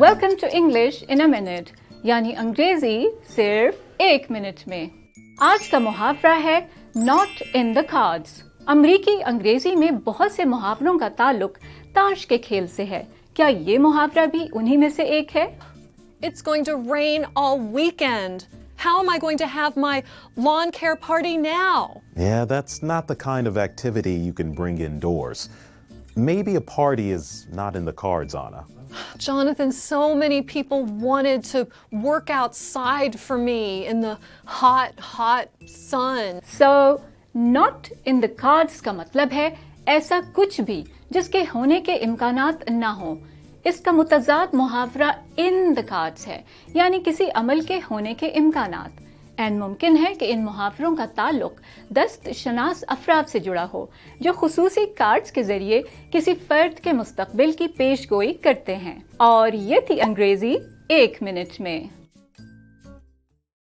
Welcome to English in a minute یعنی انگریزی صرف ایک منٹ میں آج کا محاورہ ہے ناٹ ان دا کارڈز امریکی انگریزی میں بہت سے محاوروں کا تعلق تاش کے کھیل سے ہے کیا یہ محاورہ بھی انہی میں سے ایک ہے It's going to rain all weekend. How am I going to have my lawn care party now? Yeah, that's not the kind of activity you can bring indoors. Maybe a party is not in the cards, Anna. Jonathan, so many people wanted to work outside for me in the hot, hot sun. So not in the cards کا مطلب ہے ایسا کچھ بھی جس کے ہونے کے امکانات نہ ہوں اس کا متضاد محاورہ ان دا کارڈس ہے یعنی کسی عمل کے ہونے کے امکانات این ممکن ہے کہ ان محافروں کا تعلق دست شناس افراد سے جڑا ہو، جو خصوصی کارڈز کے ذریعے کسی فرد کے مستقبل کی پیش گوئی کرتے ہیں۔ اور یہ تھی انگریزی ایک منٹ میں۔